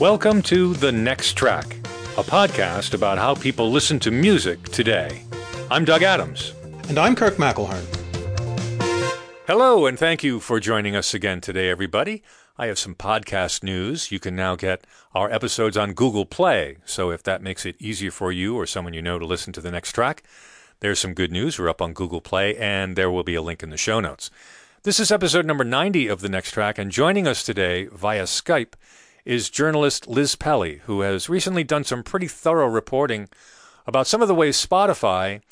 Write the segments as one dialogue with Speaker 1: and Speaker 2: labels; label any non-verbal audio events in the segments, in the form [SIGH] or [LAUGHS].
Speaker 1: Welcome to The Next Track, a podcast about how people listen to music today. I'm Doug Adams.
Speaker 2: And I'm Kirk McElhearn.
Speaker 1: Hello, and thank you for joining us again today, everybody. I have some podcast news. You can now get our episodes on Google Play. So if that makes it easier for you or someone you know to listen to the next track, there's some good news. We're up on Google Play, and there will be a link in the show notes. This is episode number 90 of the next track, and joining us today via Skype is journalist Liz Pelly, who has recently done some pretty thorough reporting about some of the ways Spotify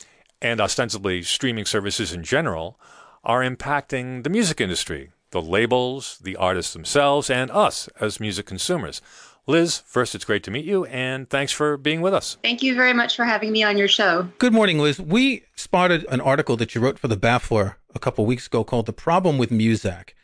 Speaker 1: and ostensibly streaming services in general are impacting the music industry the labels, the artists themselves, and us as music consumers. Liz, first, it's great to meet you, and thanks for being with us.
Speaker 3: Thank you very much for having me on your show.
Speaker 2: Good morning, Liz. We spotted an article that you wrote for the Baffler a couple weeks ago called The Problem with Muzak.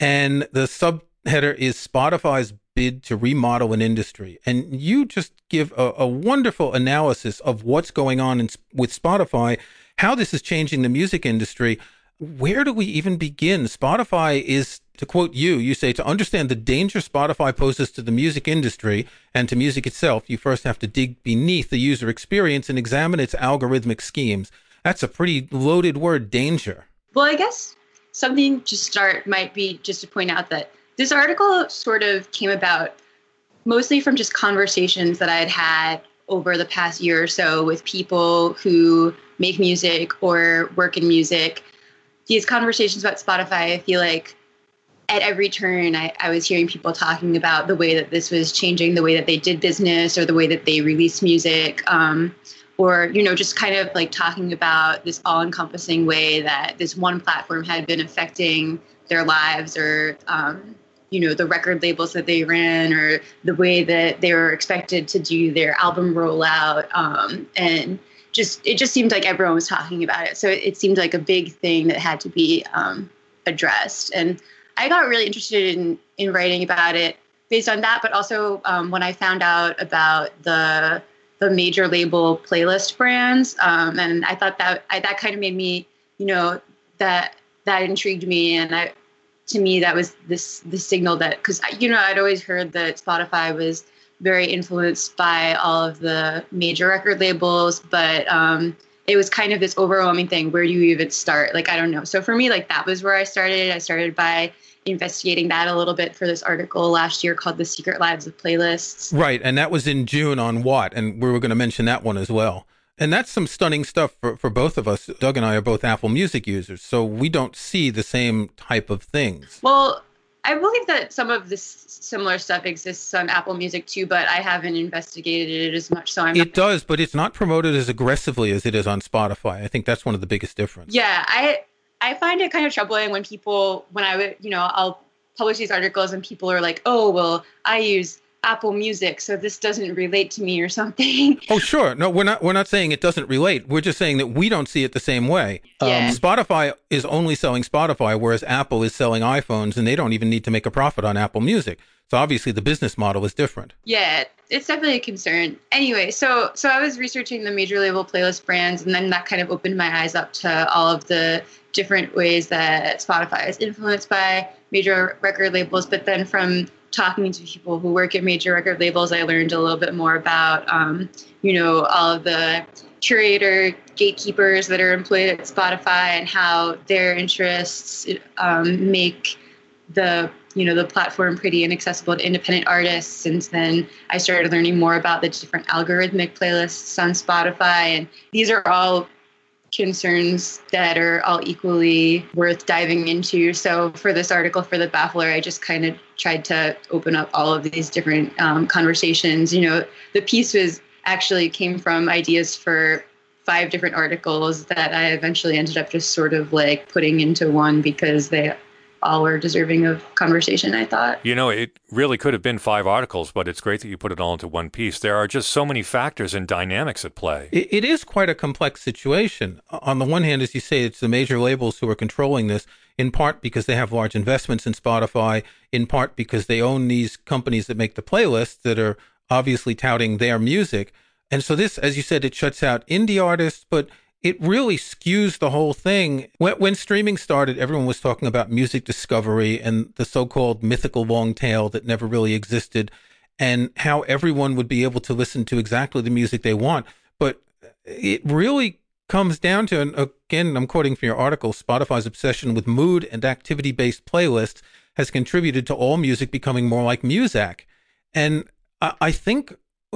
Speaker 2: And the subheader is Spotify's bid to remodel an industry. And you just give a, a wonderful analysis of what's going on in, with Spotify, how this is changing the music industry where do we even begin? Spotify is, to quote you, you say to understand the danger Spotify poses to the music industry and to music itself, you first have to dig beneath the user experience and examine its algorithmic schemes. That's a pretty loaded word, danger.
Speaker 3: Well, I guess something to start might be just to point out that this article sort of came about mostly from just conversations that I had had over the past year or so with people who make music or work in music. These conversations about Spotify, I feel like at every turn I, I, was hearing people talking about the way that this was changing the way that they did business or the way that they released music um, or you know just kind of like talking about this all-encompassing way that this one platform had been affecting their lives or um, you know the record labels that they ran or the way that they were expected to do their album rollout um, and just it just seemed like everyone was talking about it. So it, it seemed like a big thing that had to be um, addressed. And I got really interested in in writing about it based on that, but also um, when I found out about the the major label playlist brands, um, and I thought that I, that kind of made me, you know, that that intrigued me, and I to me that was this the signal that because you know I'd always heard that Spotify was very influenced by all of the major record labels, but um, it was kind of this overwhelming thing. Where do you even start? Like, I don't know. So for me, like that was where I started. I started by investigating that a little bit for this article last year called The Secret Lives of Playlists.
Speaker 2: Right. And that was in June on what? And we were going to mention that one as well. And that's some stunning stuff for, for both of us. Doug and I are both Apple Music users, so we don't see the same type of things.
Speaker 3: Well, I believe that some of this similar stuff exists on Apple Music too, but I haven't investigated it as much. So I'm.
Speaker 2: It does, but it's not promoted as aggressively as it is on Spotify. I think that's one of the biggest differences.
Speaker 3: Yeah, I I find it kind of troubling when people when I would you know I'll publish these articles and people are like, oh well, I use Apple Music, so this doesn't relate to me or something. [LAUGHS]
Speaker 2: Oh, sure. No, we're not. We're not saying it doesn't relate. We're just saying that we don't see it the same way.
Speaker 3: Um, yeah.
Speaker 2: Um, Spotify is only selling Spotify, whereas Apple is selling iPhones, and they don't even need to make a profit on Apple Music. So obviously, the business model is different.
Speaker 3: Yeah, it's definitely a concern. Anyway, so so I was researching the major label playlist brands, and then that kind of opened my eyes up to all of the different ways that Spotify is influenced by major record labels. But then from talking to people who work at major record labels, I learned a little bit more about, um, you know, all of the curator gatekeepers that are employed at Spotify and how their interests um, make the you know the platform pretty inaccessible to independent artists. And then i started learning more about the different algorithmic playlists on spotify. And these are all concerns that are all equally worth diving into. So for this article for the Baffler, I just kind of tried to open up all of these different um, conversations. You know, the piece was actually came from ideas for five different articles that I eventually ended up just sort of like putting into one because they all were deserving of conversation, I thought.
Speaker 1: You know, it really could have been five articles, but it's great that you put it all into one piece. There are just so many factors and dynamics at play.
Speaker 2: it, it is quite a complex situation. On the one hand, as you say, it's the major labels who are controlling this, in part because they have large investments in Spotify, in part because they own these companies that make the playlists that are obviously touting their music. And so this, as you said, it shuts out indie artists, but it really skews the whole thing. When, when, streaming started, everyone was talking about music discovery and the so called mythical long tail that never really existed. and how everyone would be able to listen to exactly the music they want. But it really comes down to, and again, I'm quoting from your article Spotify's obsession with mood and activity based playlists has contributed to all music becoming more like Muzak. And I, I think,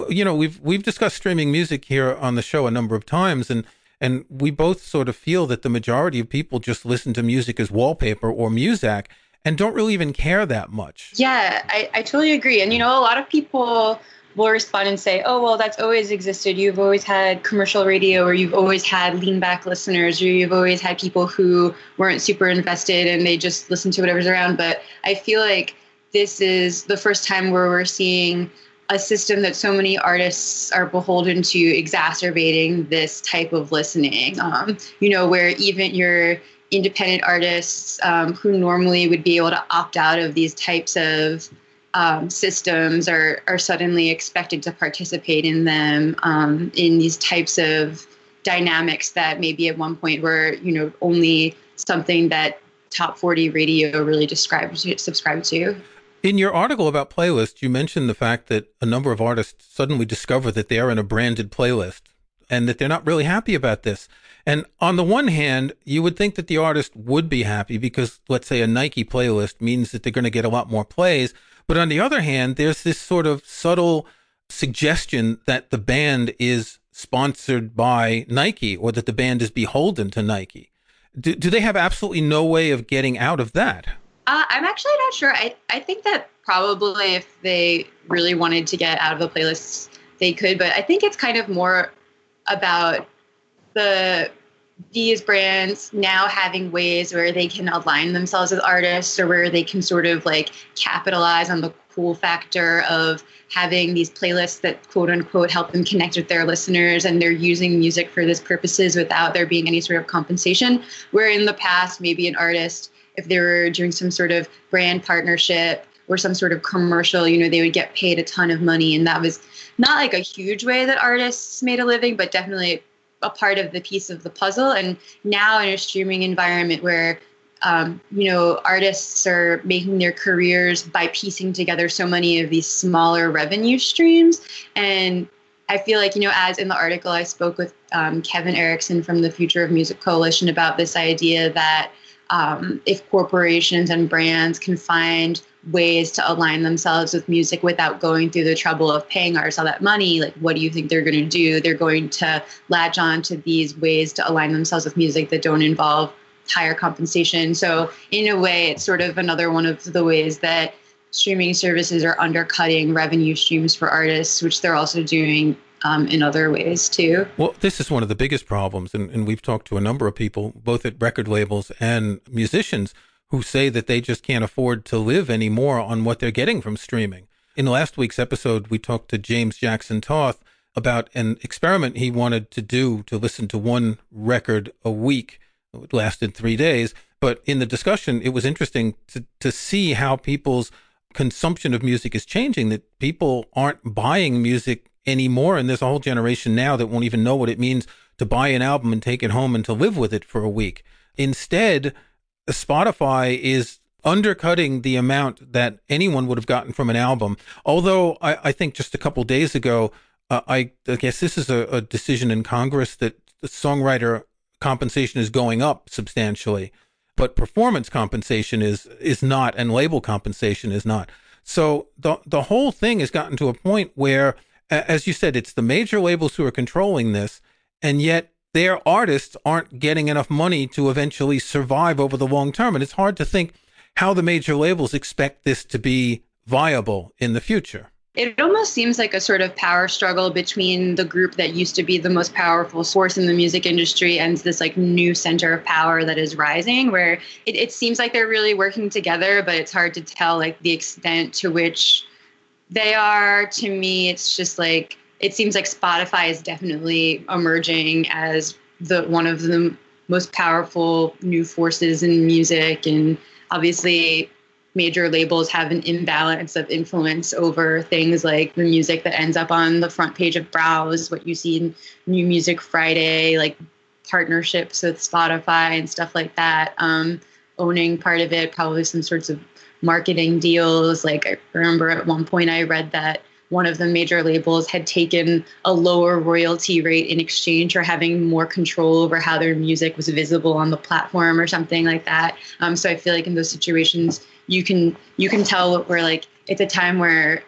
Speaker 2: you know, we've we've discussed streaming music here on the show a number of times, and and we both sort of feel that the majority of people just listen to music as wallpaper or Muzak and don't really even care that much.
Speaker 3: Yeah, I, I totally agree. And, you know, a lot of people will respond and say, oh, well, that's always existed. You've always had commercial radio, or you've always had lean back listeners, or you've always had people who weren't super invested and they just listen to whatever's around. But I feel like this is the first time where we're seeing a system that so many artists are beholden to exacerbating this type of listening. Um, you know, where even your independent artists um, who normally would be able to opt out of these types of um, systems are, are suddenly expected to participate in them um, in these types of dynamics that maybe at one point were you know only something that top 40 radio really described subscribed to
Speaker 2: in your article about playlists, you mentioned the fact that a number of artists suddenly discover that they are in a branded playlist and that they're not really happy about this. And on the one hand, you would think that the artist would be happy because, let's say, a Nike playlist means that they're going to get a lot more plays. But on the other hand, there's this sort of subtle suggestion that the band is sponsored by Nike or that the band is beholden to Nike. Do, do they have absolutely no way of getting out of that?
Speaker 3: Uh, I'm actually not sure. I, I think that probably if they really wanted to get out of the playlists, they could. But I think it's kind of more about the these brands now having ways where they can align themselves with artists or where they can sort of like capitalize on the cool factor of having these playlists that quote unquote help them connect with their listeners and they're using music for these purposes without there being any sort of compensation where in the past maybe an artist if they were doing some sort of brand partnership or some sort of commercial, you know, they would get paid a ton of money. And that was not like a huge way that artists made a living, but definitely a part of the piece of the puzzle. And now in a streaming environment where um, you know, artists are making their careers by piecing together so many of these smaller revenue streams. And I feel like, you know, as in the article, I spoke with um, Kevin Erickson from the Future of Music Coalition about this idea that um, if corporations and brands can find ways to align themselves with music without going through the trouble of paying artists all that money, like what do you think they're going to do? They're going to latch on to these ways to align themselves with music that don't involve higher compensation. So, in a way, it's sort of another one of the ways that streaming services are undercutting revenue streams for artists, which they're also doing um, in other ways too.
Speaker 2: Well, this is one of the biggest problems, and, and we've talked to a number of people, both at record labels and musicians, who say that they just can't afford to live anymore on what they're getting from streaming. In last week's episode, we talked to James Jackson Toth about an experiment he wanted to do to listen to one record a week. It lasted three days. But in the discussion, it was interesting to, to see how people's consumption of music is changing, that people aren't buying music anymore. And there's a whole generation now that won't even know what it means to buy an album and take it home and to live with it for a week. Instead, Spotify is undercutting the amount that anyone would have gotten from an album. Although I, I think just a couple days ago, uh, I, I, guess this is a, a, decision in Congress that the songwriter compensation is going up substantially, but performance compensation is is not, and label compensation is not. So the the whole thing has gotten to a point where as you said, it's the major labels who are controlling this, and yet their artists aren't getting enough money to eventually survive over the long term. And it's hard to think how the major labels expect this to be viable in the future.
Speaker 3: It almost seems like a sort of power struggle between the group that used to be the most powerful force in the music industry and this like new center of power that is rising, where it, it seems like they're really working together, but it's hard to tell like the extent to which they are to me it's just like it seems like spotify is definitely emerging as the one of the most powerful new forces in music. And obviously major labels have an imbalance of influence over things like the music that ends up on the front page of browse what you see in new music friday like partnerships with spotify and stuff like that. Um, owning part of it probably some sorts of marketing deals. Like I remember at one point I read that one of the major labels had taken a lower royalty rate in exchange for having more control over how their music was visible on the platform or something like that. Um, so I feel like in those situations, you can you can tell we're like it's a time where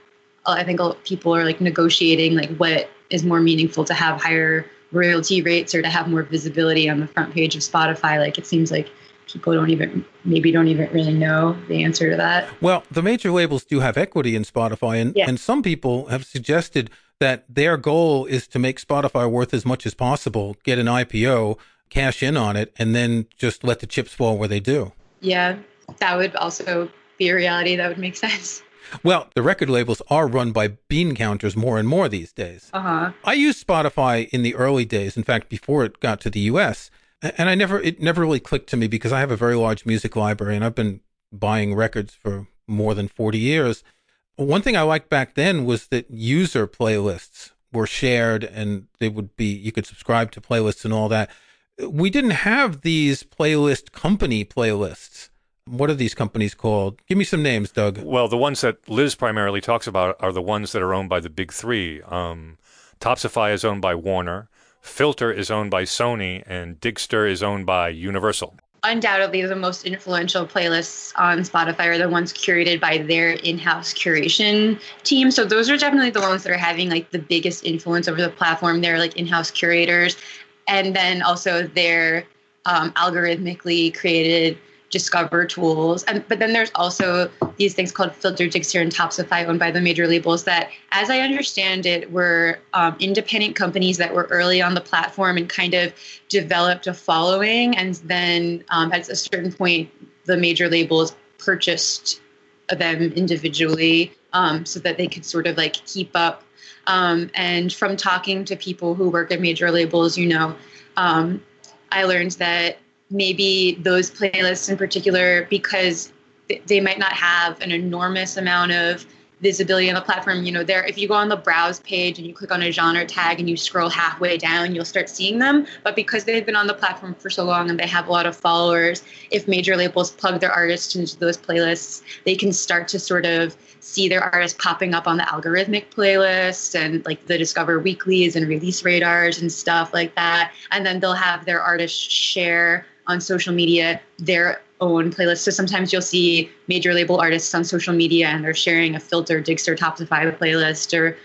Speaker 3: uh, I think people are like negotiating like what is more meaningful to have higher royalty rates or to have more visibility on the front page of Spotify. Like it seems like people don't even maybe don't even really know the answer to that.
Speaker 2: Well, the major labels do have equity in Spotify, and yeah. and some people have suggested that their goal is to make Spotify worth as much as possible, get an IPO, cash in on it, and then just let the chips fall where they do.
Speaker 3: Yeah, that would also be a reality. That would make [LAUGHS] sense.
Speaker 2: Well, the record labels are run by bean counters more and more these days.
Speaker 3: Uh-huh.
Speaker 2: I used Spotify in the early days, in fact, before it got to the US, and I never it never really clicked to me because I have a very large music library and I've been buying records for more than 40 years. One thing I liked back then was that user playlists were shared and they would be you could subscribe to playlists and all that. We didn't have these playlist company playlists. What are these companies called? Give me some names, Doug.
Speaker 1: Well, the ones that Liz primarily talks about are the ones that are owned by the big three. Um, Topsify is owned by Warner. Filtr is owned by Sony and Digster is owned by Universal.
Speaker 3: Undoubtedly, the most influential playlists on Spotify are the ones curated by their in-house curation team. So those are definitely the ones that are having like the biggest influence over the platform. They're like in-house curators, and then also they're um, algorithmically created discover tools. And but then there's also these things called Filtr, Digster, and Topsify owned by the major labels that, as I understand it, were um, independent companies that were early on the platform and kind of developed a following. And then um, at a certain point, the major labels purchased them individually um, so that they could sort of like keep up. Um, and from talking to people who work at major labels, you know, um, I learned that maybe those playlists in particular because they might not have an enormous amount of visibility on the platform. You know, there if you go on the browse page and you click on a genre tag and you scroll halfway down, you'll start seeing them. But because they've been on the platform for so long and they have a lot of followers, if major labels plug their artists into those playlists, they can start to sort of see their artists popping up on the algorithmic playlists and like the Discover Weeklies and release radars and stuff like that. And then they'll have their artists share on social media their own playlist. So sometimes you'll see major label artists on social media and they're sharing a Filtr Digster Topsify playlist or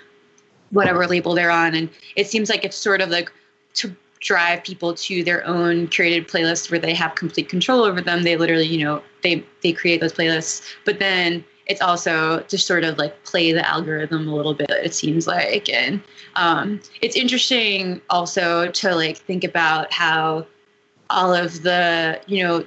Speaker 3: whatever label they're on. And it seems like it's sort of like to drive people to their own curated playlists where they have complete control over them. They literally, you know, they they create those playlists. But then it's also to sort of like play the algorithm a little bit it seems like and um, it's interesting also to like think about how all of the you know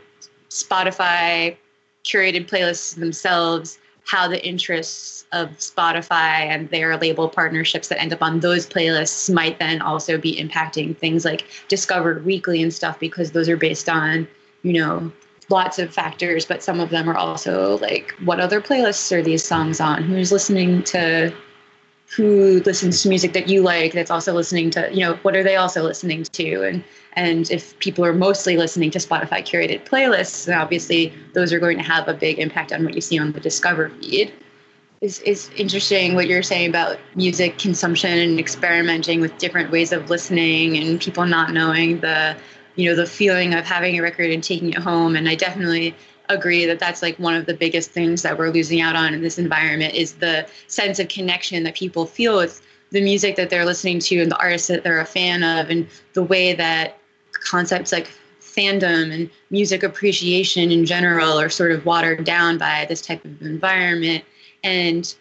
Speaker 3: spotify curated playlists themselves how the interests of spotify and their label partnerships that end up on those playlists might then also be impacting things like discover weekly and stuff because those are based on you know lots of factors but some of them are also like what other playlists are these songs on? Who's listening to who listens to music that you like that's also listening to you know what are they also listening to? And and if people are mostly listening to spotify curated playlists obviously those are going to have a big impact on what you see on the discover feed. Is is interesting what you're saying about music consumption and experimenting with different ways of listening and people not knowing the you know the feeling of having a record and taking it home. And i definitely agree that that's like one of the biggest things that we're losing out on in this environment is the sense of connection that people feel with the music that they're listening to and the artists that they're a fan of and the way that concepts like fandom and music appreciation in general are sort of watered down by this type of environment. And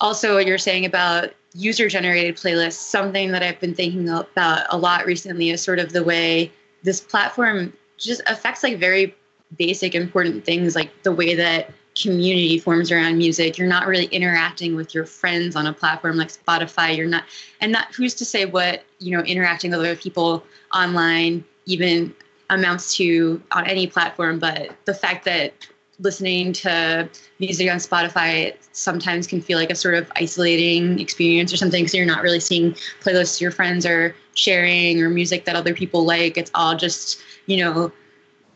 Speaker 3: also what you're saying about user generated playlists something that i've been thinking about a lot recently is sort of the way this platform just affects like very basic important things like the way that community forms around music. You're not really interacting with your friends on a platform like spotify. You're not and that who's to say what you know interacting with other people online even amounts to on any platform but the fact that listening to music on spotify sometimes can feel like a sort of isolating experience or something because you're not really seeing playlists your friends are sharing or music that other people like. It's all just you know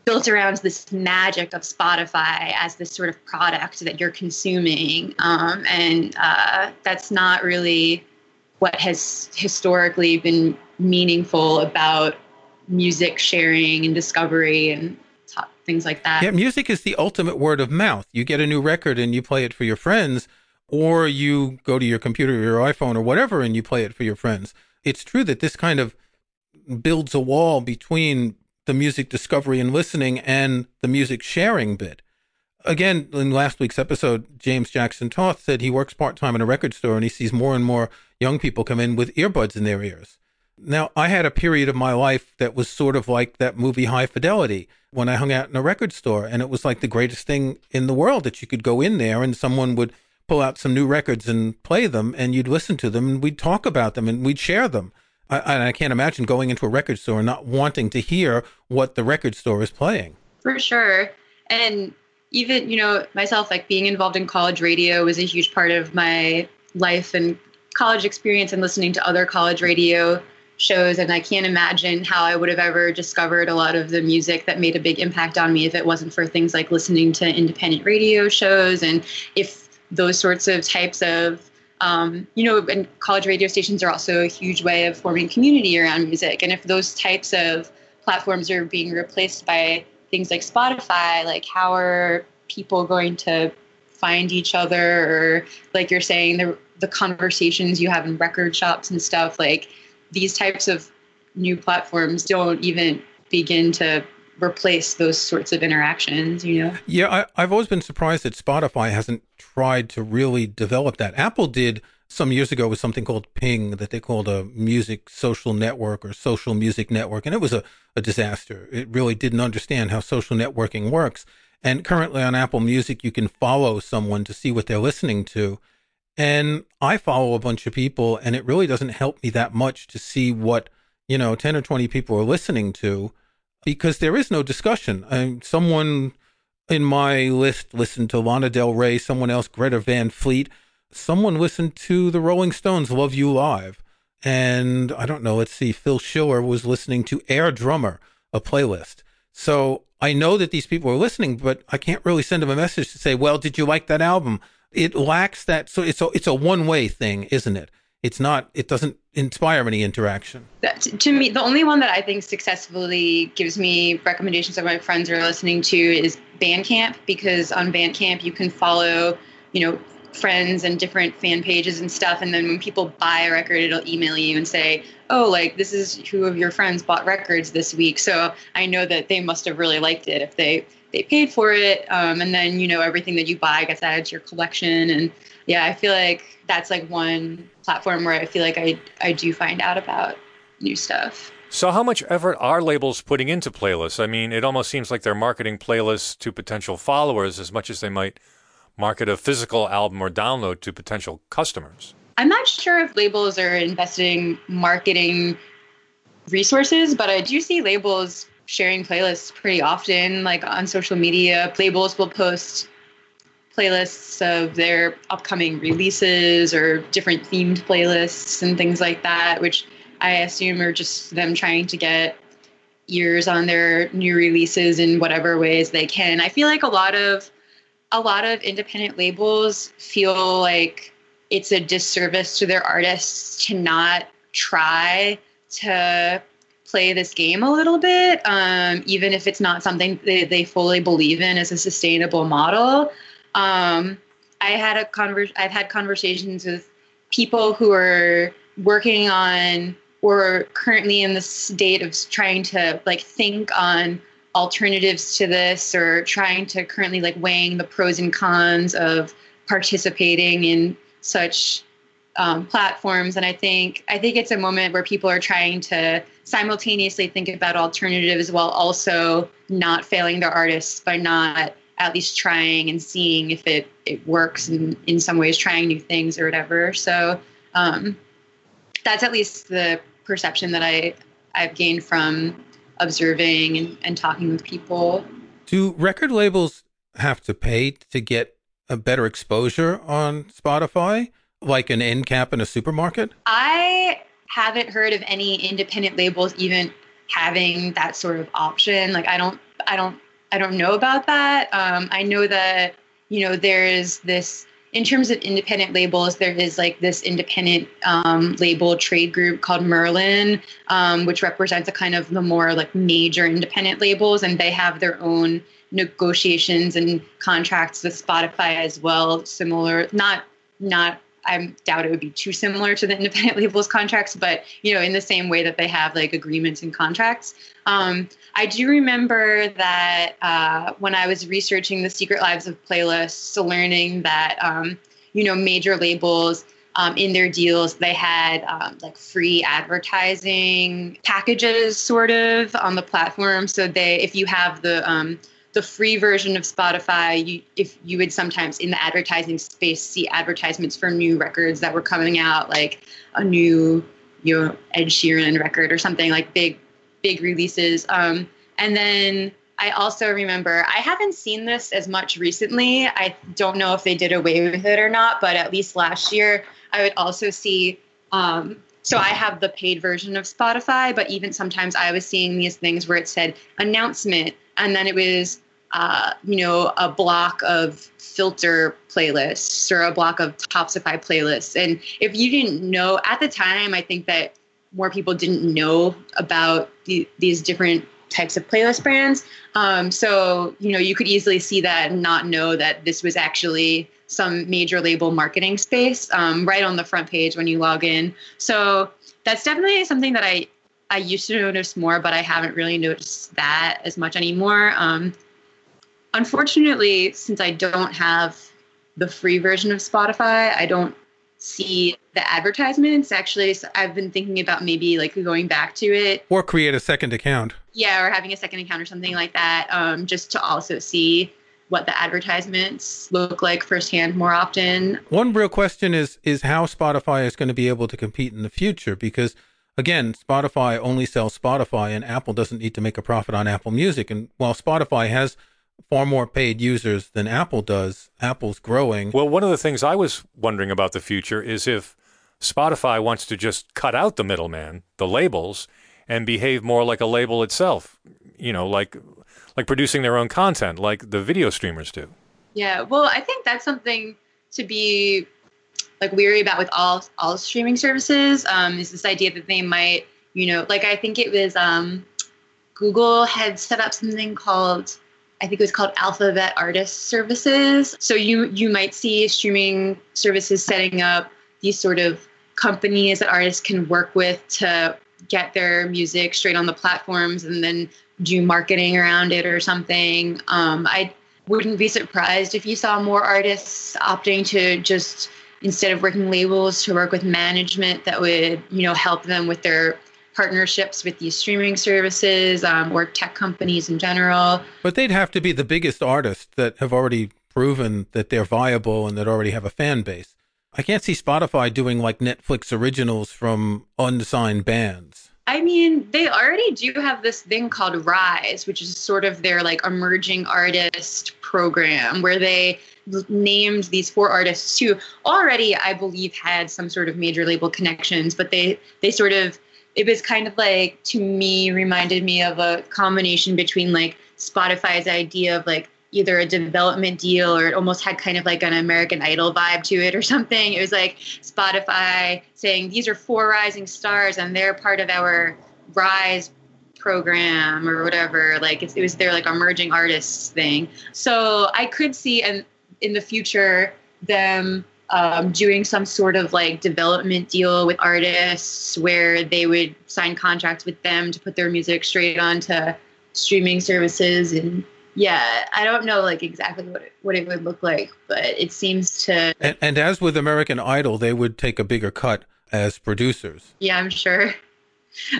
Speaker 3: built around this magic of Spotify as this sort of product that you're consuming. Um, and uh, that's not really what has historically been meaningful about music sharing and discovery and things like that.
Speaker 2: Yeah, music is the ultimate word of mouth. You get a new record and you play it for your friends, or you go to your computer or your iPhone or whatever and you play it for your friends. It's true that this kind of builds a wall between the music discovery and listening and the music sharing bit. Again, in last week's episode, James Jackson Toth said he works part time in a record store and he sees more and more young people come in with earbuds in their ears. Now, I had a period of my life that was sort of like that movie High Fidelity when I hung out in a record store, and it was like the greatest thing in the world that you could go in there and someone would pull out some new records and play them, and you'd listen to them, and we'd talk about them, and we'd share them. I, I can't imagine going into a record store and not wanting to hear what the record store is playing.
Speaker 3: For sure. And even, you know, myself, like being involved in college radio was a huge part of my life and college experience and listening to other college radio shows and I can't imagine how I would have ever discovered a lot of the music that made a big impact on me if it wasn't for things like listening to independent radio shows and if those sorts of types of um, you know and college radio stations are also a huge way of forming community around music. And if those types of platforms are being replaced by things like Spotify like how are people going to find each other? Or like you're saying the the conversations you have in record shops and stuff like these types of new platforms don't even begin to replace those sorts of interactions, you know?
Speaker 2: Yeah, I, have always been surprised that Spotify hasn't tried to really develop that. Apple did some years ago with something called Ping that they called a music social network or social music network, and it was a, a disaster. It really didn't understand how social networking works. And currently on Apple Music, you can follow someone to see what they're listening to. And I follow a bunch of people, and it really doesn't help me that much to see what, you know, 10 or 20 people are listening to because there is no discussion. I, someone in my list listened to Lana Del Rey, someone else, Greta Van Fleet, someone listened to the Rolling Stones, Love You Live. And I don't know, let's see, Phil Schiller was listening to Air Drummer, a playlist. So I know that these people are listening, but I can't really send them a message to say, well, did you like that album? it lacks that. So it's a it's a one way thing, isn't it? It's not. It doesn't inspire any interaction.
Speaker 3: That, to me, the only one that I think successfully gives me recommendations that my friends are listening to is Bandcamp because on Bandcamp you can follow, you know, friends and different fan pages and stuff. And then when people buy a record, it'll email you and say, oh, like this is who of your friends bought records this week. So I know that they must have really liked it if they they paid for it. Um, and then, you know, everything that you buy gets added to your collection. And yeah, I feel like that's like one platform where I feel like I, I do find out about new stuff.
Speaker 1: So, how much effort are labels putting into playlists? I mean, it almost seems like they're marketing playlists to potential followers as much as they might market a physical album or download to potential customers.
Speaker 3: I'm not sure if labels are investing marketing resources, but I do see labels sharing playlists pretty often, like on social media. Labels will post playlists of their upcoming releases or different themed playlists and things like that, which I assume are just them trying to get ears on their new releases in whatever ways they can. I feel like a lot of a lot of independent labels feel like it's a disservice to their artists to not try to play this game a little bit, um, even if it's not something they, they fully believe in as a sustainable model. Um, I had a conver- I've had conversations with people who are working on or currently in the state of trying to like think on alternatives to this or trying to currently like weighing the pros and cons of participating in such um, platforms. And i think i think it's a moment where people are trying to simultaneously think about alternatives while also not failing their artists by not at least trying and seeing if it, it works and in some ways trying new things or whatever. So um, that's at least the perception that I, I've gained from observing and, and talking with people.
Speaker 2: Do record labels have to pay to get a better exposure on Spotify, like an end cap in a supermarket?
Speaker 3: I haven't heard of any independent labels even having that sort of option. Like I don't I don't I don't know about that. Um, I know that you know there is this in terms of independent labels, there is like this independent um, label trade group called Merlin, um, which represents a kind of the more like major independent labels, and they have their own negotiations and contracts with Spotify as well. Similar, not not I doubt it would be too similar to the independent [LAUGHS] labels contracts, but you know, in the same way that they have like agreements and contracts. Um, I do remember that uh, when I was researching the secret lives of playlists, learning that um, you know major labels um, in their deals they had um, like free advertising packages, sort of, on the platform. So they, if you have the um, the free version of Spotify, you, if you would sometimes in the advertising space see advertisements for new records that were coming out, like a new you know Ed Sheeran record or something like big big releases. Um, and then I also remember I haven't seen this as much recently. I don't know if they did away with it or not, but at least last year I would also see. Um, so I have the paid version of Spotify, but even sometimes I was seeing these things where it said announcement, and then it was uh, you know, a block of Filtr playlists or a block of Topsify playlists. And if you didn't know at the time, I think that more people didn't know about the, these different types of playlist brands. Um, so, you know, you could easily see that and not know that this was actually some major label marketing space um, right on the front page when you log in. So that's definitely something that I I used to notice more, but I haven't really noticed that as much anymore. Um, unfortunately, since I don't have the free version of Spotify, I don't see the advertisements. Actually, so I've been thinking about maybe like going back to it
Speaker 2: or create a second account.
Speaker 3: Yeah, or having a second account or something like that, um, just to also see what the advertisements look like firsthand more often.
Speaker 2: One real question is is how Spotify is going to be able to compete in the future because again, Spotify only sells Spotify and Apple doesn't need to make a profit on Apple Music and while Spotify has far more paid users than Apple does. Apple's growing.
Speaker 1: Well, one of the things I was wondering about the future is if Spotify wants to just cut out the middleman, the labels, and behave more like a label itself. You know, like like producing their own content, like the video streamers do.
Speaker 3: Yeah, well, I think that's something to be like weary about with all all streaming services. Um, is this idea that they might, you know, like I think it was um, Google had set up something called I think it was called Alphabet Artist Services. So you you might see streaming services setting up these sort of companies that artists can work with to get their music straight on the platforms and then do marketing around it or something. Um, I wouldn't be surprised if you saw more artists opting to just instead of working labels to work with management that would you know help them with their partnerships with these streaming services um, or tech companies in general.
Speaker 2: But they'd have to be the biggest artists that have already proven that they're viable and that already have a fan base. I can't see Spotify doing like Netflix originals from unsigned bands.
Speaker 3: I mean, they already do have this thing called Rise, which is sort of their like emerging artist program where they named these four artists who already I believe had some sort of major label connections, but they they sort of it was kind of like to me reminded me of a combination between like Spotify's idea of like either a development deal or it almost had kind of like an American Idol vibe to it or something. It was like Spotify saying these are four rising stars and they're part of our Rise program or whatever. Like it was their like emerging artists thing. So I could see and in the future them um, doing some sort of like development deal with artists where they would sign contracts with them to put their music straight onto streaming services and yeah i don't know like exactly what it, what it would look like but it seems to
Speaker 2: and, and as with american idol they would take a bigger cut as producers.
Speaker 3: Yeah i'm sure. [LAUGHS]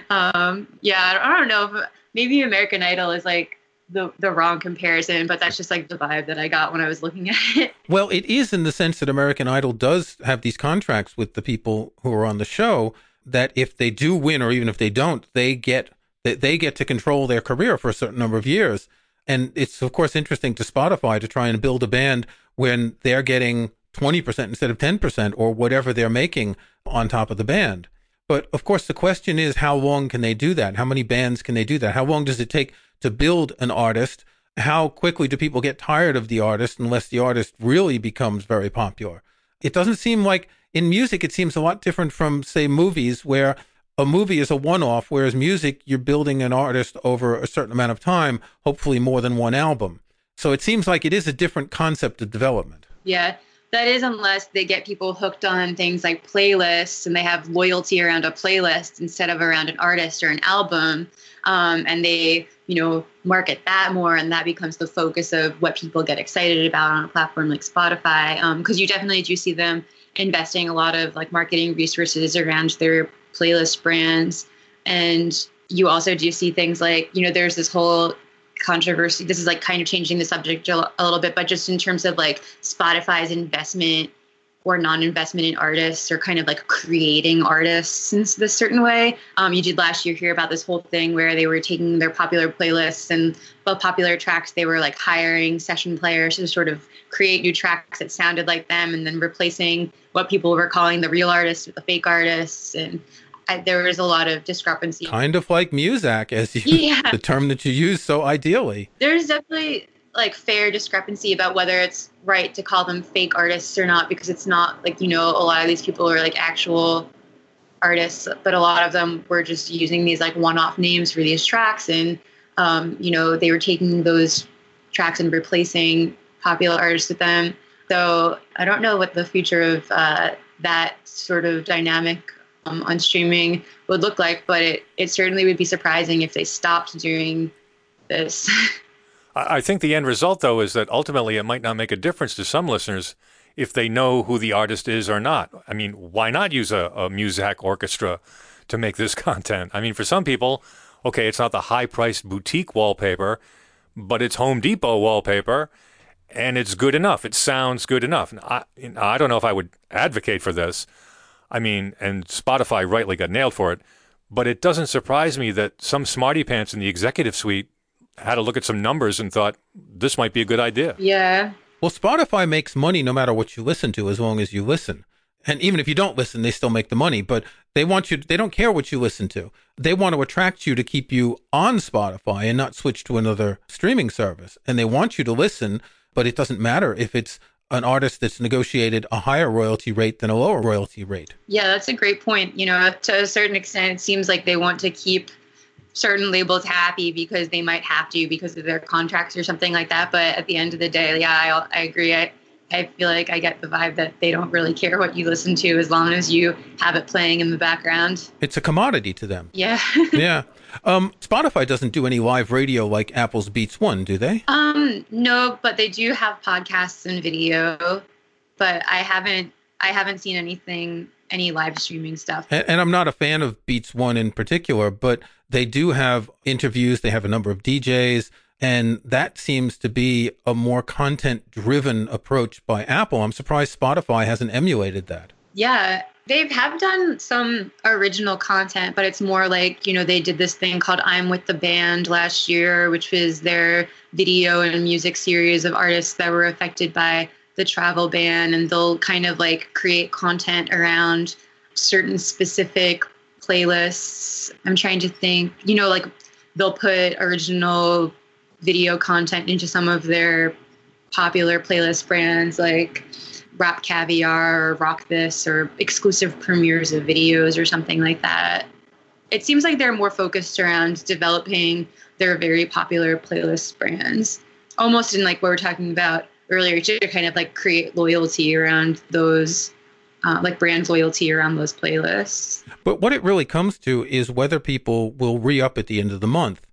Speaker 3: Um yeah i don't know if maybe american idol is like the the wrong comparison, but that's just like the vibe that I got when I was looking [LAUGHS] at it.
Speaker 2: Well, it is in the sense that American Idol does have these contracts with the people who are on the show that if they do win or even if they don't, they get that they get to control their career for a certain number of years. And it's of course interesting to Spotify to try and build a band when they're getting 20% instead of 10% or whatever they're making on top of the band. But of course, the question is how long can they do that? How many bands can they do that? How long does it take to build an artist? How quickly do people get tired of the artist unless the artist really becomes very popular? It doesn't seem like in music, it seems a lot different from, say, movies, where a movie is a one off, whereas music, you're building an artist over a certain amount of time, hopefully more than one album. So it seems like it is a different concept of development.
Speaker 3: Yeah that is unless they get people hooked on things like playlists and they have loyalty around a playlist instead of around an artist or an album um, and they you know market that more and that becomes the focus of what people get excited about on a platform like spotify because um, you definitely do see them investing a lot of like marketing resources around their playlist brands. And you also do see things like you know there's this whole controversy. This is like kind of changing the subject a, little bit, but just in terms of like Spotify's investment or non-investment in artists or kind of like creating artists in this certain way. Um, you did last year hear about this whole thing where they were taking their popular playlists and the popular tracks, they were like hiring session players to sort of create new tracks that sounded like them and then replacing what people were calling the real artists with the fake artists. And I, there was a lot of discrepancy.
Speaker 2: Kind of like Muzak, as you, yeah. [LAUGHS] the term that you use so ideally.
Speaker 3: There's definitely like fair discrepancy about whether it's right to call them fake artists or not, because it's not like you know a lot of these people are like actual artists, but a lot of them were just using these like one-off names for these tracks, and um, you know they were taking those tracks and replacing popular artists with them. So I don't know what the future of uh, that sort of dynamic um, on streaming would look like, but it, it certainly would be surprising if they stopped doing this. [LAUGHS]
Speaker 1: I think the end result, though, is that ultimately it might not make a difference to some listeners if they know who the artist is or not. I mean, why not use a, a Muzak orchestra to make this [LAUGHS] content? I mean, for some people, okay, it's not the high priced boutique wallpaper, but it's Home Depot wallpaper and it's good enough. It sounds good enough. I, I don't know if I would advocate for this, I mean, and Spotify rightly got nailed for it. But it doesn't surprise me that some smarty pants in the executive suite had a look at some numbers and thought this might be a good idea.
Speaker 3: Yeah.
Speaker 2: Well, Spotify makes money no matter what you listen to, as long as you listen. And even if you don't listen, they still make the money. But they want you, they don't care what you listen to. They want to attract you to keep you on Spotify and not switch to another streaming service. And they want you to listen, but it doesn't matter if it's an artist that's negotiated a higher royalty rate than a lower royalty rate.
Speaker 3: Yeah, that's a great point. You know, to a certain extent, it seems like they want to keep certain labels happy because they might have to because of their contracts or something like that. But at the end of the day, yeah, I, I agree. I, I feel like I get the vibe that they don't really care what you listen to as long as you have it playing in the background.
Speaker 2: It's a commodity to them.
Speaker 3: Yeah. [LAUGHS]
Speaker 2: yeah. Um, Spotify doesn't do any live radio like Apple's Beats One, do they?
Speaker 3: Um, no, but they do have podcasts and video. But I haven't, I haven't seen anything, any live streaming stuff.
Speaker 2: And, and I'm not a fan of Beats One in particular, but they do have interviews. They have a number of DJs. And that seems to be a more content driven approach by Apple. I'm surprised Spotify hasn't emulated that.
Speaker 3: Yeah, they have have done some original content, but it's more like, you know, they did this thing called I'm with the Banned last year, which was their video and music series of artists that were affected by the travel ban. And they'll kind of like create content around certain specific playlists. I'm trying to think, you know, like they'll put original video content into some of their popular playlist brands like RapCaviar or Rock This or exclusive premieres of videos or something like that. It seems like they're more focused around developing their very popular playlist brands, almost in like what we are talking about earlier, to kind of like create loyalty around those, uh, like brand loyalty around those playlists.
Speaker 2: But what it really comes to is whether people will re up at the end of the month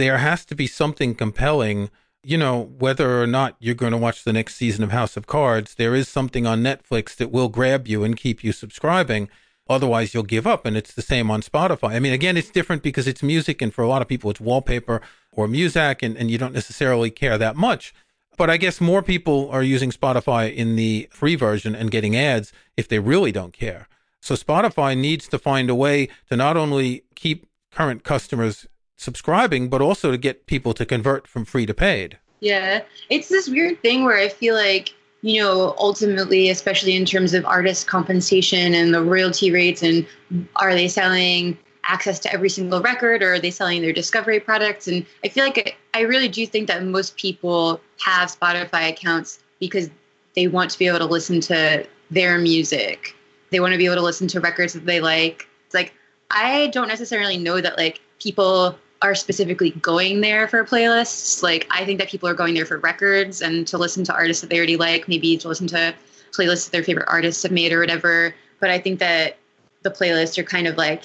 Speaker 2: there has to be something compelling. You know, whether or not you're going to watch the next season of House of Cards, there is something on Netflix that will grab you and keep you subscribing. Otherwise, you'll give up. And it's the same on Spotify. I mean, again, it's different because it's music. And for a lot of people, it's wallpaper or Muzak, and, and you don't necessarily care that much. But I guess more people are using Spotify in the free version and getting ads if they really don't care. So Spotify needs to find a way to not only keep current customers subscribing, but also to get people to convert from free to paid.
Speaker 3: Yeah. It's this weird thing where I feel like you know, ultimately, especially in terms of artist compensation and the royalty rates, and are they selling access to every single record or are they selling their discovery products? And I feel like I really do think that most people have Spotify accounts because they want to be able to listen to their music. They want to be able to listen to records that they like. It's like I don't necessarily know that like people are specifically going there for playlists. Like I think that people are going there for records and to listen to artists that they already like, maybe to listen to playlists that their favorite artists have made or whatever. But I think that the playlists are kind of like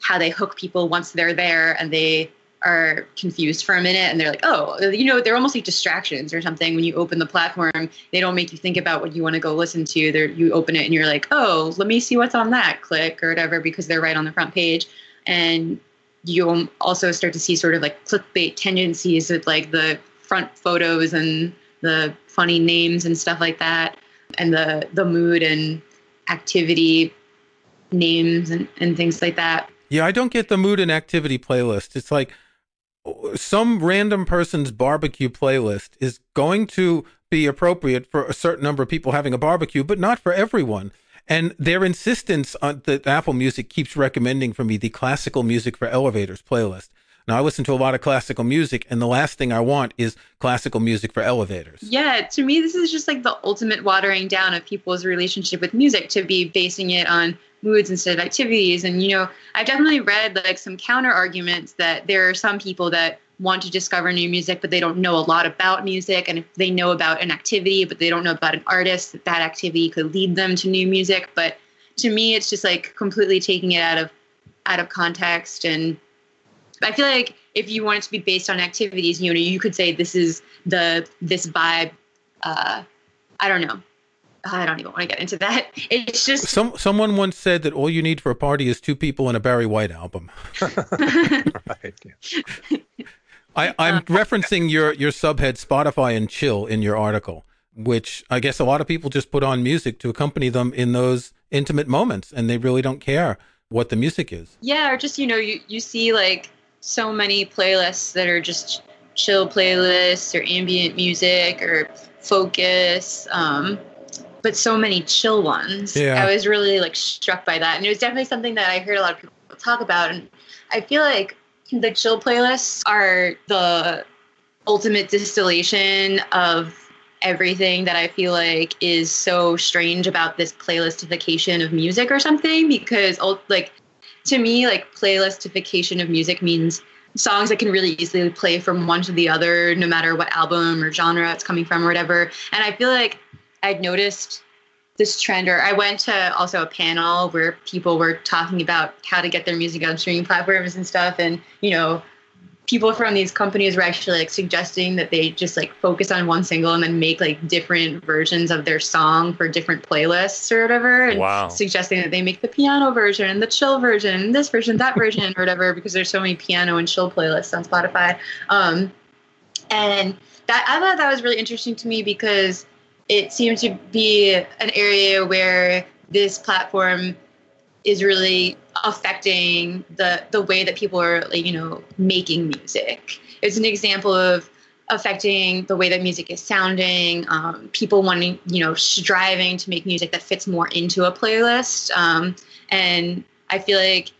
Speaker 3: how they hook people once they're there and they are confused for a minute and they're like, oh, you know, they're almost like distractions or something. When you open the platform, they don't make you think about what you want to go listen to. They're, you open it and you're like, oh, let me see what's on that, click or whatever, because they're right on the front page. And you also start to see sort of like clickbait tendencies with like the front photos and the funny names and stuff like that, and the the mood and activity names and, and things like that.
Speaker 2: Yeah, I don't get the mood and activity playlist. It's like some random person's barbecue playlist is going to be appropriate for a certain number of people having a barbecue, but not for everyone. And their insistence on that Apple Music keeps recommending for me the classical music for elevators playlist. Now I listen to a lot of classical music, and the last thing I want is classical music for elevators.
Speaker 3: Yeah, to me, this is just like the ultimate watering down of people's relationship with music to be basing it on moods instead of activities. And you know, I've definitely read like some counter arguments that there are some people that want to discover new music, but they don't know a lot about music. And if they know about an activity, but they don't know about an artist, that that activity could lead them to new music. But to me, it's just like completely taking it out of out of context. And I feel like if you want it to be based on activities, you know, you could say this is the this vibe. Uh, I don't know. I don't even want to get into that. [LAUGHS] It's just
Speaker 2: some someone once said that all you need for a party is two people and a Barry White album. [LAUGHS] [LAUGHS] right. Yeah. I, I'm referencing your your subhead Spotify and chill in your article, which I guess a lot of people just put on music to accompany them in those intimate moments, and they really don't care what the music is.
Speaker 3: Yeah, or just you know you you see like so many playlists that are just chill playlists or ambient music or focus. Um, but so many chill ones. Yeah. I was really like struck by that. And it was definitely something that I heard a lot of people talk about. And I feel like the chill playlists are the ultimate distillation of everything that I feel like is so strange about this playlistification of music or something because like to me like playlistification of music means songs that can really easily play from one to the other no matter what album or genre it's coming from or whatever and I feel like I'd noticed this trend or i went to also a panel where people were talking about how to get their music on streaming platforms and stuff. And you know people from these companies were actually like suggesting that they just like focus on one single and then make like different versions of their song for different playlists or whatever. And
Speaker 1: wow.
Speaker 3: suggesting that they make the piano version and the chill version and this version that version or whatever because there's so many piano and chill playlists on spotify. Um, and that i thought that was really interesting to me because it seems to be an area where this platform is really affecting the the way that people are like, you know making music. It's an example of affecting the way that music is sounding um, people wanting you know striving to make music that fits more into a playlist. Um, and i feel like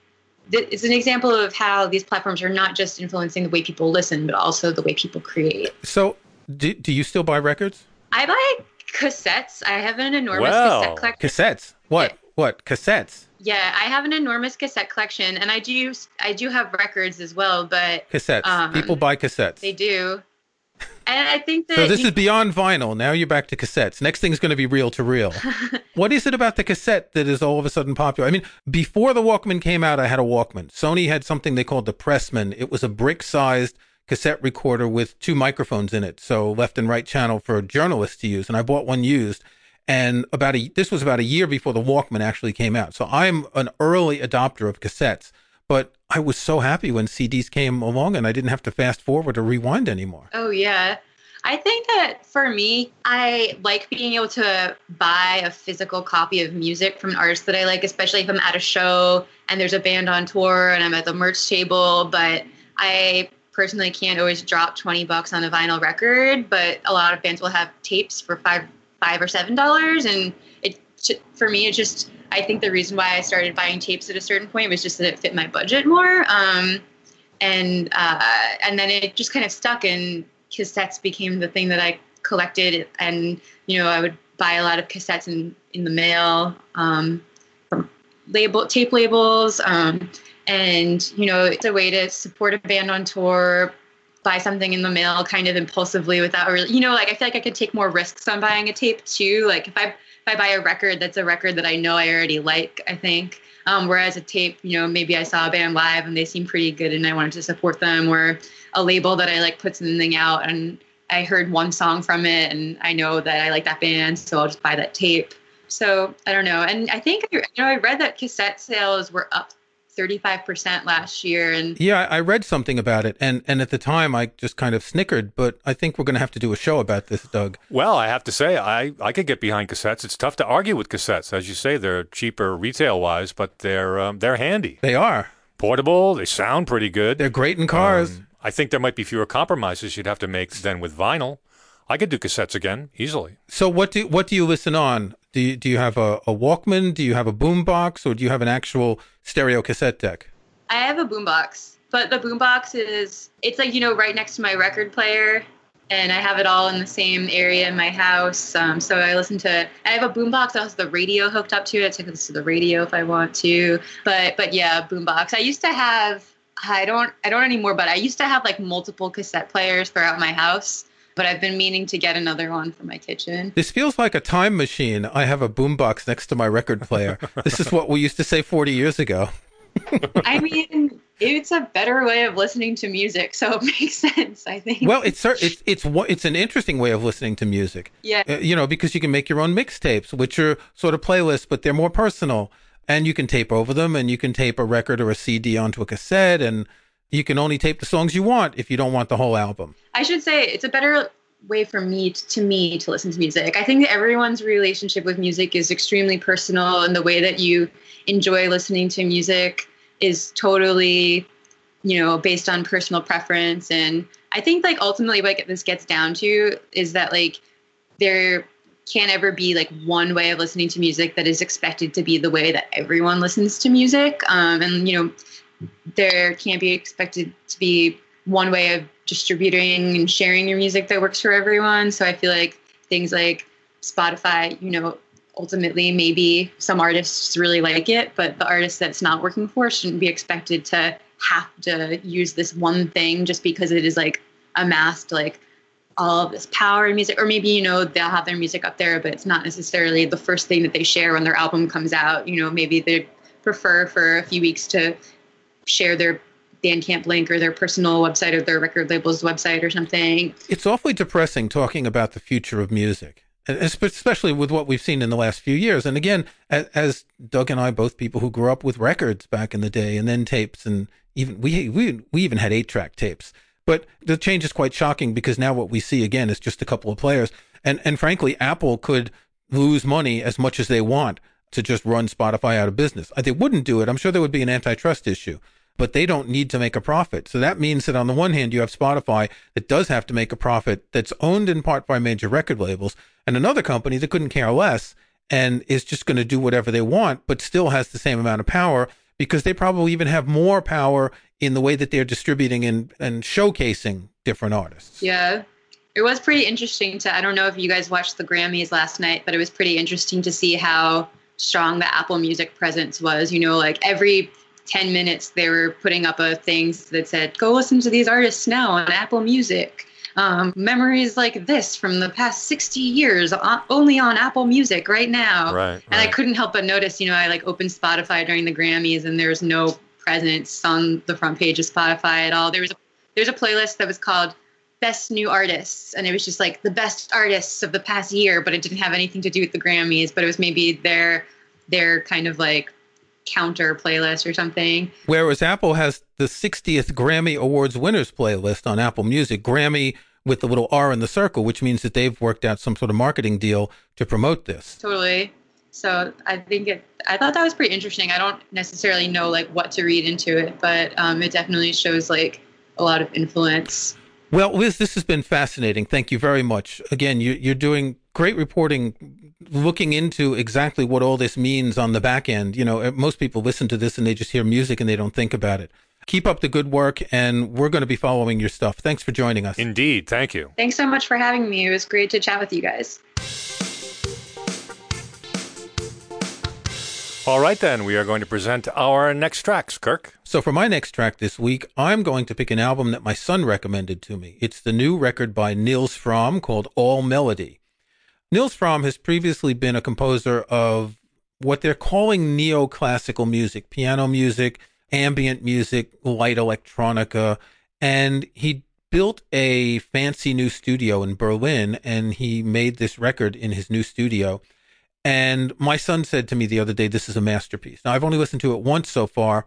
Speaker 3: it's an example of how these platforms are not just influencing the way people listen but also the way people create.
Speaker 2: So do, do you still buy records?
Speaker 3: I buy cassettes. I have an enormous cassette collection.
Speaker 2: Cassettes. What? Yeah. What? Cassettes.
Speaker 3: Yeah, I have an enormous cassette collection, and I do I do have records as well. But
Speaker 2: cassettes. Um, People buy cassettes.
Speaker 3: They do. And I think that
Speaker 2: so. This is beyond vinyl. Now you're back to cassettes. Next thing is going to be reel to reel. what is it about the cassette that is all of a sudden popular? I mean, before the Walkman came out, I had a Walkman. Sony had something they called the Pressman. It was a brick-sized cassette recorder with two microphones in it, so left and right channel for journalists to use. And I bought one used. And about a this was about a year before the Walkman actually came out. So I'm an early adopter of cassettes. But I was so happy when CDs came along and I didn't have to fast forward or rewind anymore.
Speaker 3: Oh yeah. I think that for me, I like being able to buy a physical copy of music from an artist that I like, especially if I'm at a show and there's a band on tour and I'm at the merch table. But I personally can't always drop 20 bucks on a vinyl record, but a lot of bands will have tapes for five five or seven dollars, and it for me it just I think the reason why I started buying tapes at a certain point was just that it fit my budget more. Um, and uh, and then it just kind of stuck, and cassettes became the thing that I collected. And you know, I would buy a lot of cassettes in in the mail um, from label tape labels. Um, and you know, it's a way to support a band on tour. Buy something in the mail kind of impulsively without really, you know, like I feel like I could take more risks on buying a tape too. Like if I if I buy a record, that's a record that I know I already like, I think. Um, whereas a tape, you know, maybe I saw a band live and they seem pretty good and I wanted to support them, or a label that I like put something out and I heard one song from it and I know that I like that band, so I'll just buy that tape. So I don't know. And I think, you know, I read that cassette sales were up 35% last year and
Speaker 2: yeah i read something about it and and at the time i just kind of snickered but i think we're going to have to do a show about this doug.
Speaker 1: Well i have to say i i could get behind cassettes. It's tough to argue with cassettes. As you say they're cheaper retail wise but they're um, they're handy.
Speaker 2: They are.
Speaker 1: Portable they sound pretty good.
Speaker 2: They're great in cars. Um,
Speaker 1: i think there might be fewer compromises you'd have to make than with vinyl. I could do cassettes again easily.
Speaker 2: So what do what do you listen on? Do you, do you have a, a Walkman? Do you have a boombox, or do you have an actual stereo cassette deck?
Speaker 3: I have a boombox, but the boombox is it's like you know right next to my record player, and I have it all in the same area in my house. Um, so I listen to. I have a boombox that has the radio hooked up to it, so I can listen to the radio if I want to. But but yeah, boombox. I used to have. I don't. I don't anymore. But I used to have like multiple cassette players throughout my house but I've been meaning to get another one for my kitchen.
Speaker 2: This feels like a time machine. I have a boombox next to my record player. this is what we used to say 40 years ago.
Speaker 3: I mean, it's a better way of listening to music, so it [LAUGHS] makes sense. I think.
Speaker 2: Well, it's it's it's it's an interesting way of listening to music.
Speaker 3: Yeah. Uh,
Speaker 2: you know, because you can make your own mixtapes, which are sort of playlists, but they're more personal, and you can tape over them, and you can tape a record or a CD onto a cassette, and you can only tape the songs you want if you don't want the whole album.
Speaker 3: I should say it's a better way for me to me to listen to music. I think everyone's relationship with music is extremely personal and the way that you enjoy listening to music is totally you know based on personal preference and I think like ultimately what this gets down to is that like there can't ever be like one way of listening to music that is expected to be the way that everyone listens to music um, and you know there can't be expected to be one way of distributing and sharing your music that works for everyone. So I feel like things like Spotify, you know, ultimately maybe some artists really like it, but the artist that's not working for shouldn't be expected to have to use this one thing just because it is like amassed like all of this power in music or maybe you know they'll have their music up there but it's not necessarily the first thing that they share when their album comes out you know maybe they prefer for a few weeks to share their Bandcamp link or their personal website or their record label's website or something.
Speaker 2: It's awfully depressing talking about the future of music, especially with what we've seen in the last few years. And again, as Doug and I, both people who grew up with records back in the day, and then tapes, and even we we we even had eight track tapes. But the change is quite shocking because now what we see again is just a couple of players, and and frankly, Apple could lose money as much as they want to just run Spotify out of business. Uh, they wouldn't do it. I'm sure there would be an antitrust issue but they don't need to make a profit. So that means that on the one hand, you have Spotify that does have to make a profit that's owned in part by major record labels and another company that couldn't care less and is just going to do whatever they want, but still has the same amount of power because they probably even have more power in the way that they're distributing and, and showcasing different artists.
Speaker 3: Yeah. It was pretty interesting to, I don't know if you guys watched the Grammys last night, but it was pretty interesting to see how strong the Apple Music presence was. You know, like every 10 minutes they were putting up a things that said go listen to these artists now on apple music. Um, memories like this from the past 60 years on, only on apple music right now.
Speaker 1: Right, right.
Speaker 3: and i couldn't help but notice you know i like opened spotify during the grammys and there's no presence on the front page of spotify at all. There was a there's a playlist that was called best new artists and it was just like the best artists of the past year but it didn't have anything to do with the grammys but it was maybe their their kind of like counter playlist or something.
Speaker 2: Whereas Apple has the 60th Grammy Awards winners playlist on Apple Music, Grammy with the little R in the circle, which means that they've worked out some sort of marketing deal to promote this.
Speaker 3: Totally. So I think it, I thought that was pretty interesting. I don't necessarily know like what to read into it, but um, it definitely shows like a lot of influence.
Speaker 2: Well, Liz, this has been fascinating. Thank you very much. Again, you, you're doing great reporting looking into exactly what all this means on the back end. You know, eh, most people listen to this and they just hear music and they don't think about it. Keep up the good work, and we're going to be following your stuff. Thanks for joining us.
Speaker 1: Indeed. Thank you.
Speaker 3: Thanks so much for having me. It was great to chat with you guys.
Speaker 1: All right, then, we are going to present our next tracks, Kirk.
Speaker 2: So, for my next track this week, I'm going to pick an album that my son recommended to me. It's the new record by Nils Frahm called All Melody. Nils Frahm has previously been a composer of what they're calling neoclassical music, piano music, ambient music, light electronica, and he built a fancy new studio in Berlin and he made this record in his new studio. And my son said to me the other day, this is a masterpiece. Now, I've only listened to it once so far.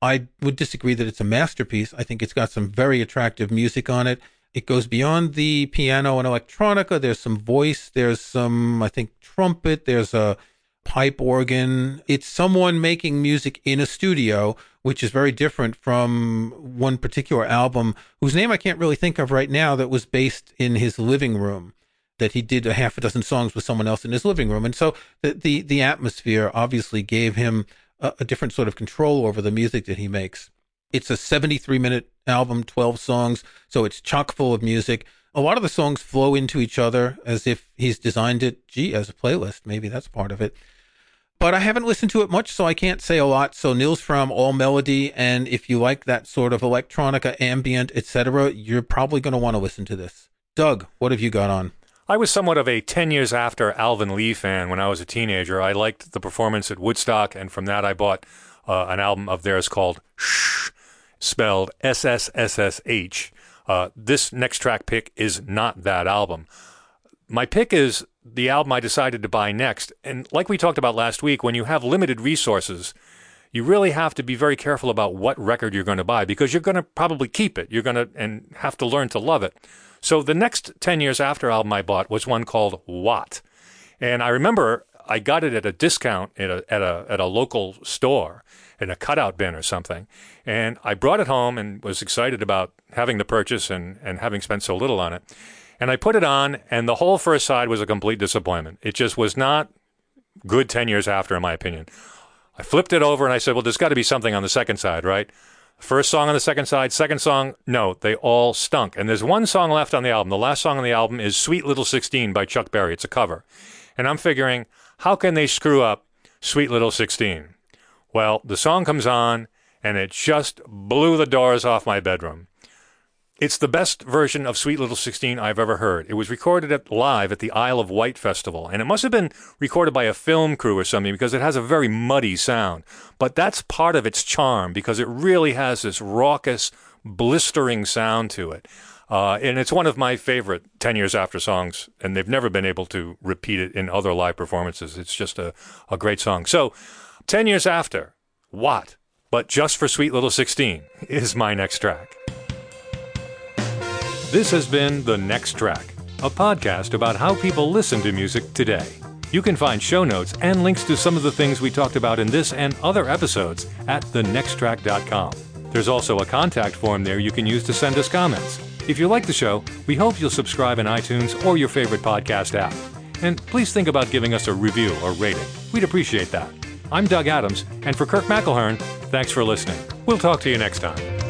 Speaker 2: I would disagree that it's a masterpiece. I think it's got some very attractive music on it. It goes beyond the piano and electronica. There's some voice. There's some, I think, trumpet. There's a pipe organ. It's someone making music in a studio, which is very different from one particular album whose name I can't really think of right now that was based in his living room that he did a half a dozen songs with someone else in his living room. And so the, the, the atmosphere obviously gave him a, a different sort of control over the music that he makes. It's a 73 minute album, 12 songs. So it's chock full of music. A lot of the songs flow into each other as if he's designed it, gee, as a playlist. Maybe that's part of it. But I haven't listened to it much, so I can't say a lot. So Nils Frahm All Melody, and if you like that sort of electronica, ambient, etc., you're probably going to want to listen to this. Doug, what have you got on?
Speaker 1: I was somewhat of a 10 years after Alvin Lee fan when I was a teenager. I liked the performance at Woodstock, and from that I bought uh, an album of theirs called Ssssh, spelled S S S S H. Uh, this next track pick is not that album. My pick is the album I decided to buy next. And like we talked about last week, when you have limited resources, you really have to be very careful about what record you're going to buy because you're going to probably keep it. You're going to and have to learn to love it. So the next 10 years after album I bought was one called Watt. And I remember I got it at a discount at a, at a, at a local store in a cutout bin or something. And I brought it home and was excited about having the purchase and, and having spent so little on it. And I put it on, and the whole first side was a complete disappointment. It just was not good 10 years after, in my opinion. I flipped it over and I said, well, there's got to be something on the second side, right? First song on the second side, second song, no, they all stunk. And there's one song left on the album. The last song on the album is Sweet Little 16 by Chuck Berry. It's a cover. And I'm figuring, how can they screw up Sweet Little 16? Well, the song comes on and it just blew the doors off my bedroom. It's the best version of Sweet Little 16 I've ever heard. It was recorded at, live at the Isle of Wight Festival, and it must have been recorded by a film crew or something because it has a very muddy sound. But that's part of its charm because it really has this raucous, blistering sound to it. Uh, and it's one of my favorite 10 years after songs, and they've never been able to repeat it in other live performances. It's just a, a great song. So, 10 years after, Watt? But just for Sweet Little 16 is my next track. This has been The Next Track, a podcast about how people listen to music today. You can find show notes and links to some of the things we talked about in this and other episodes at thenexttrack.com. There's also a contact form there you can use to send us comments. If you like the show, we hope you'll subscribe in iTunes or your favorite podcast app. And please think about giving us a review or rating. We'd appreciate that. I'm Doug Adams, and for Kirk McElhearn, thanks for listening. We'll talk to you next time.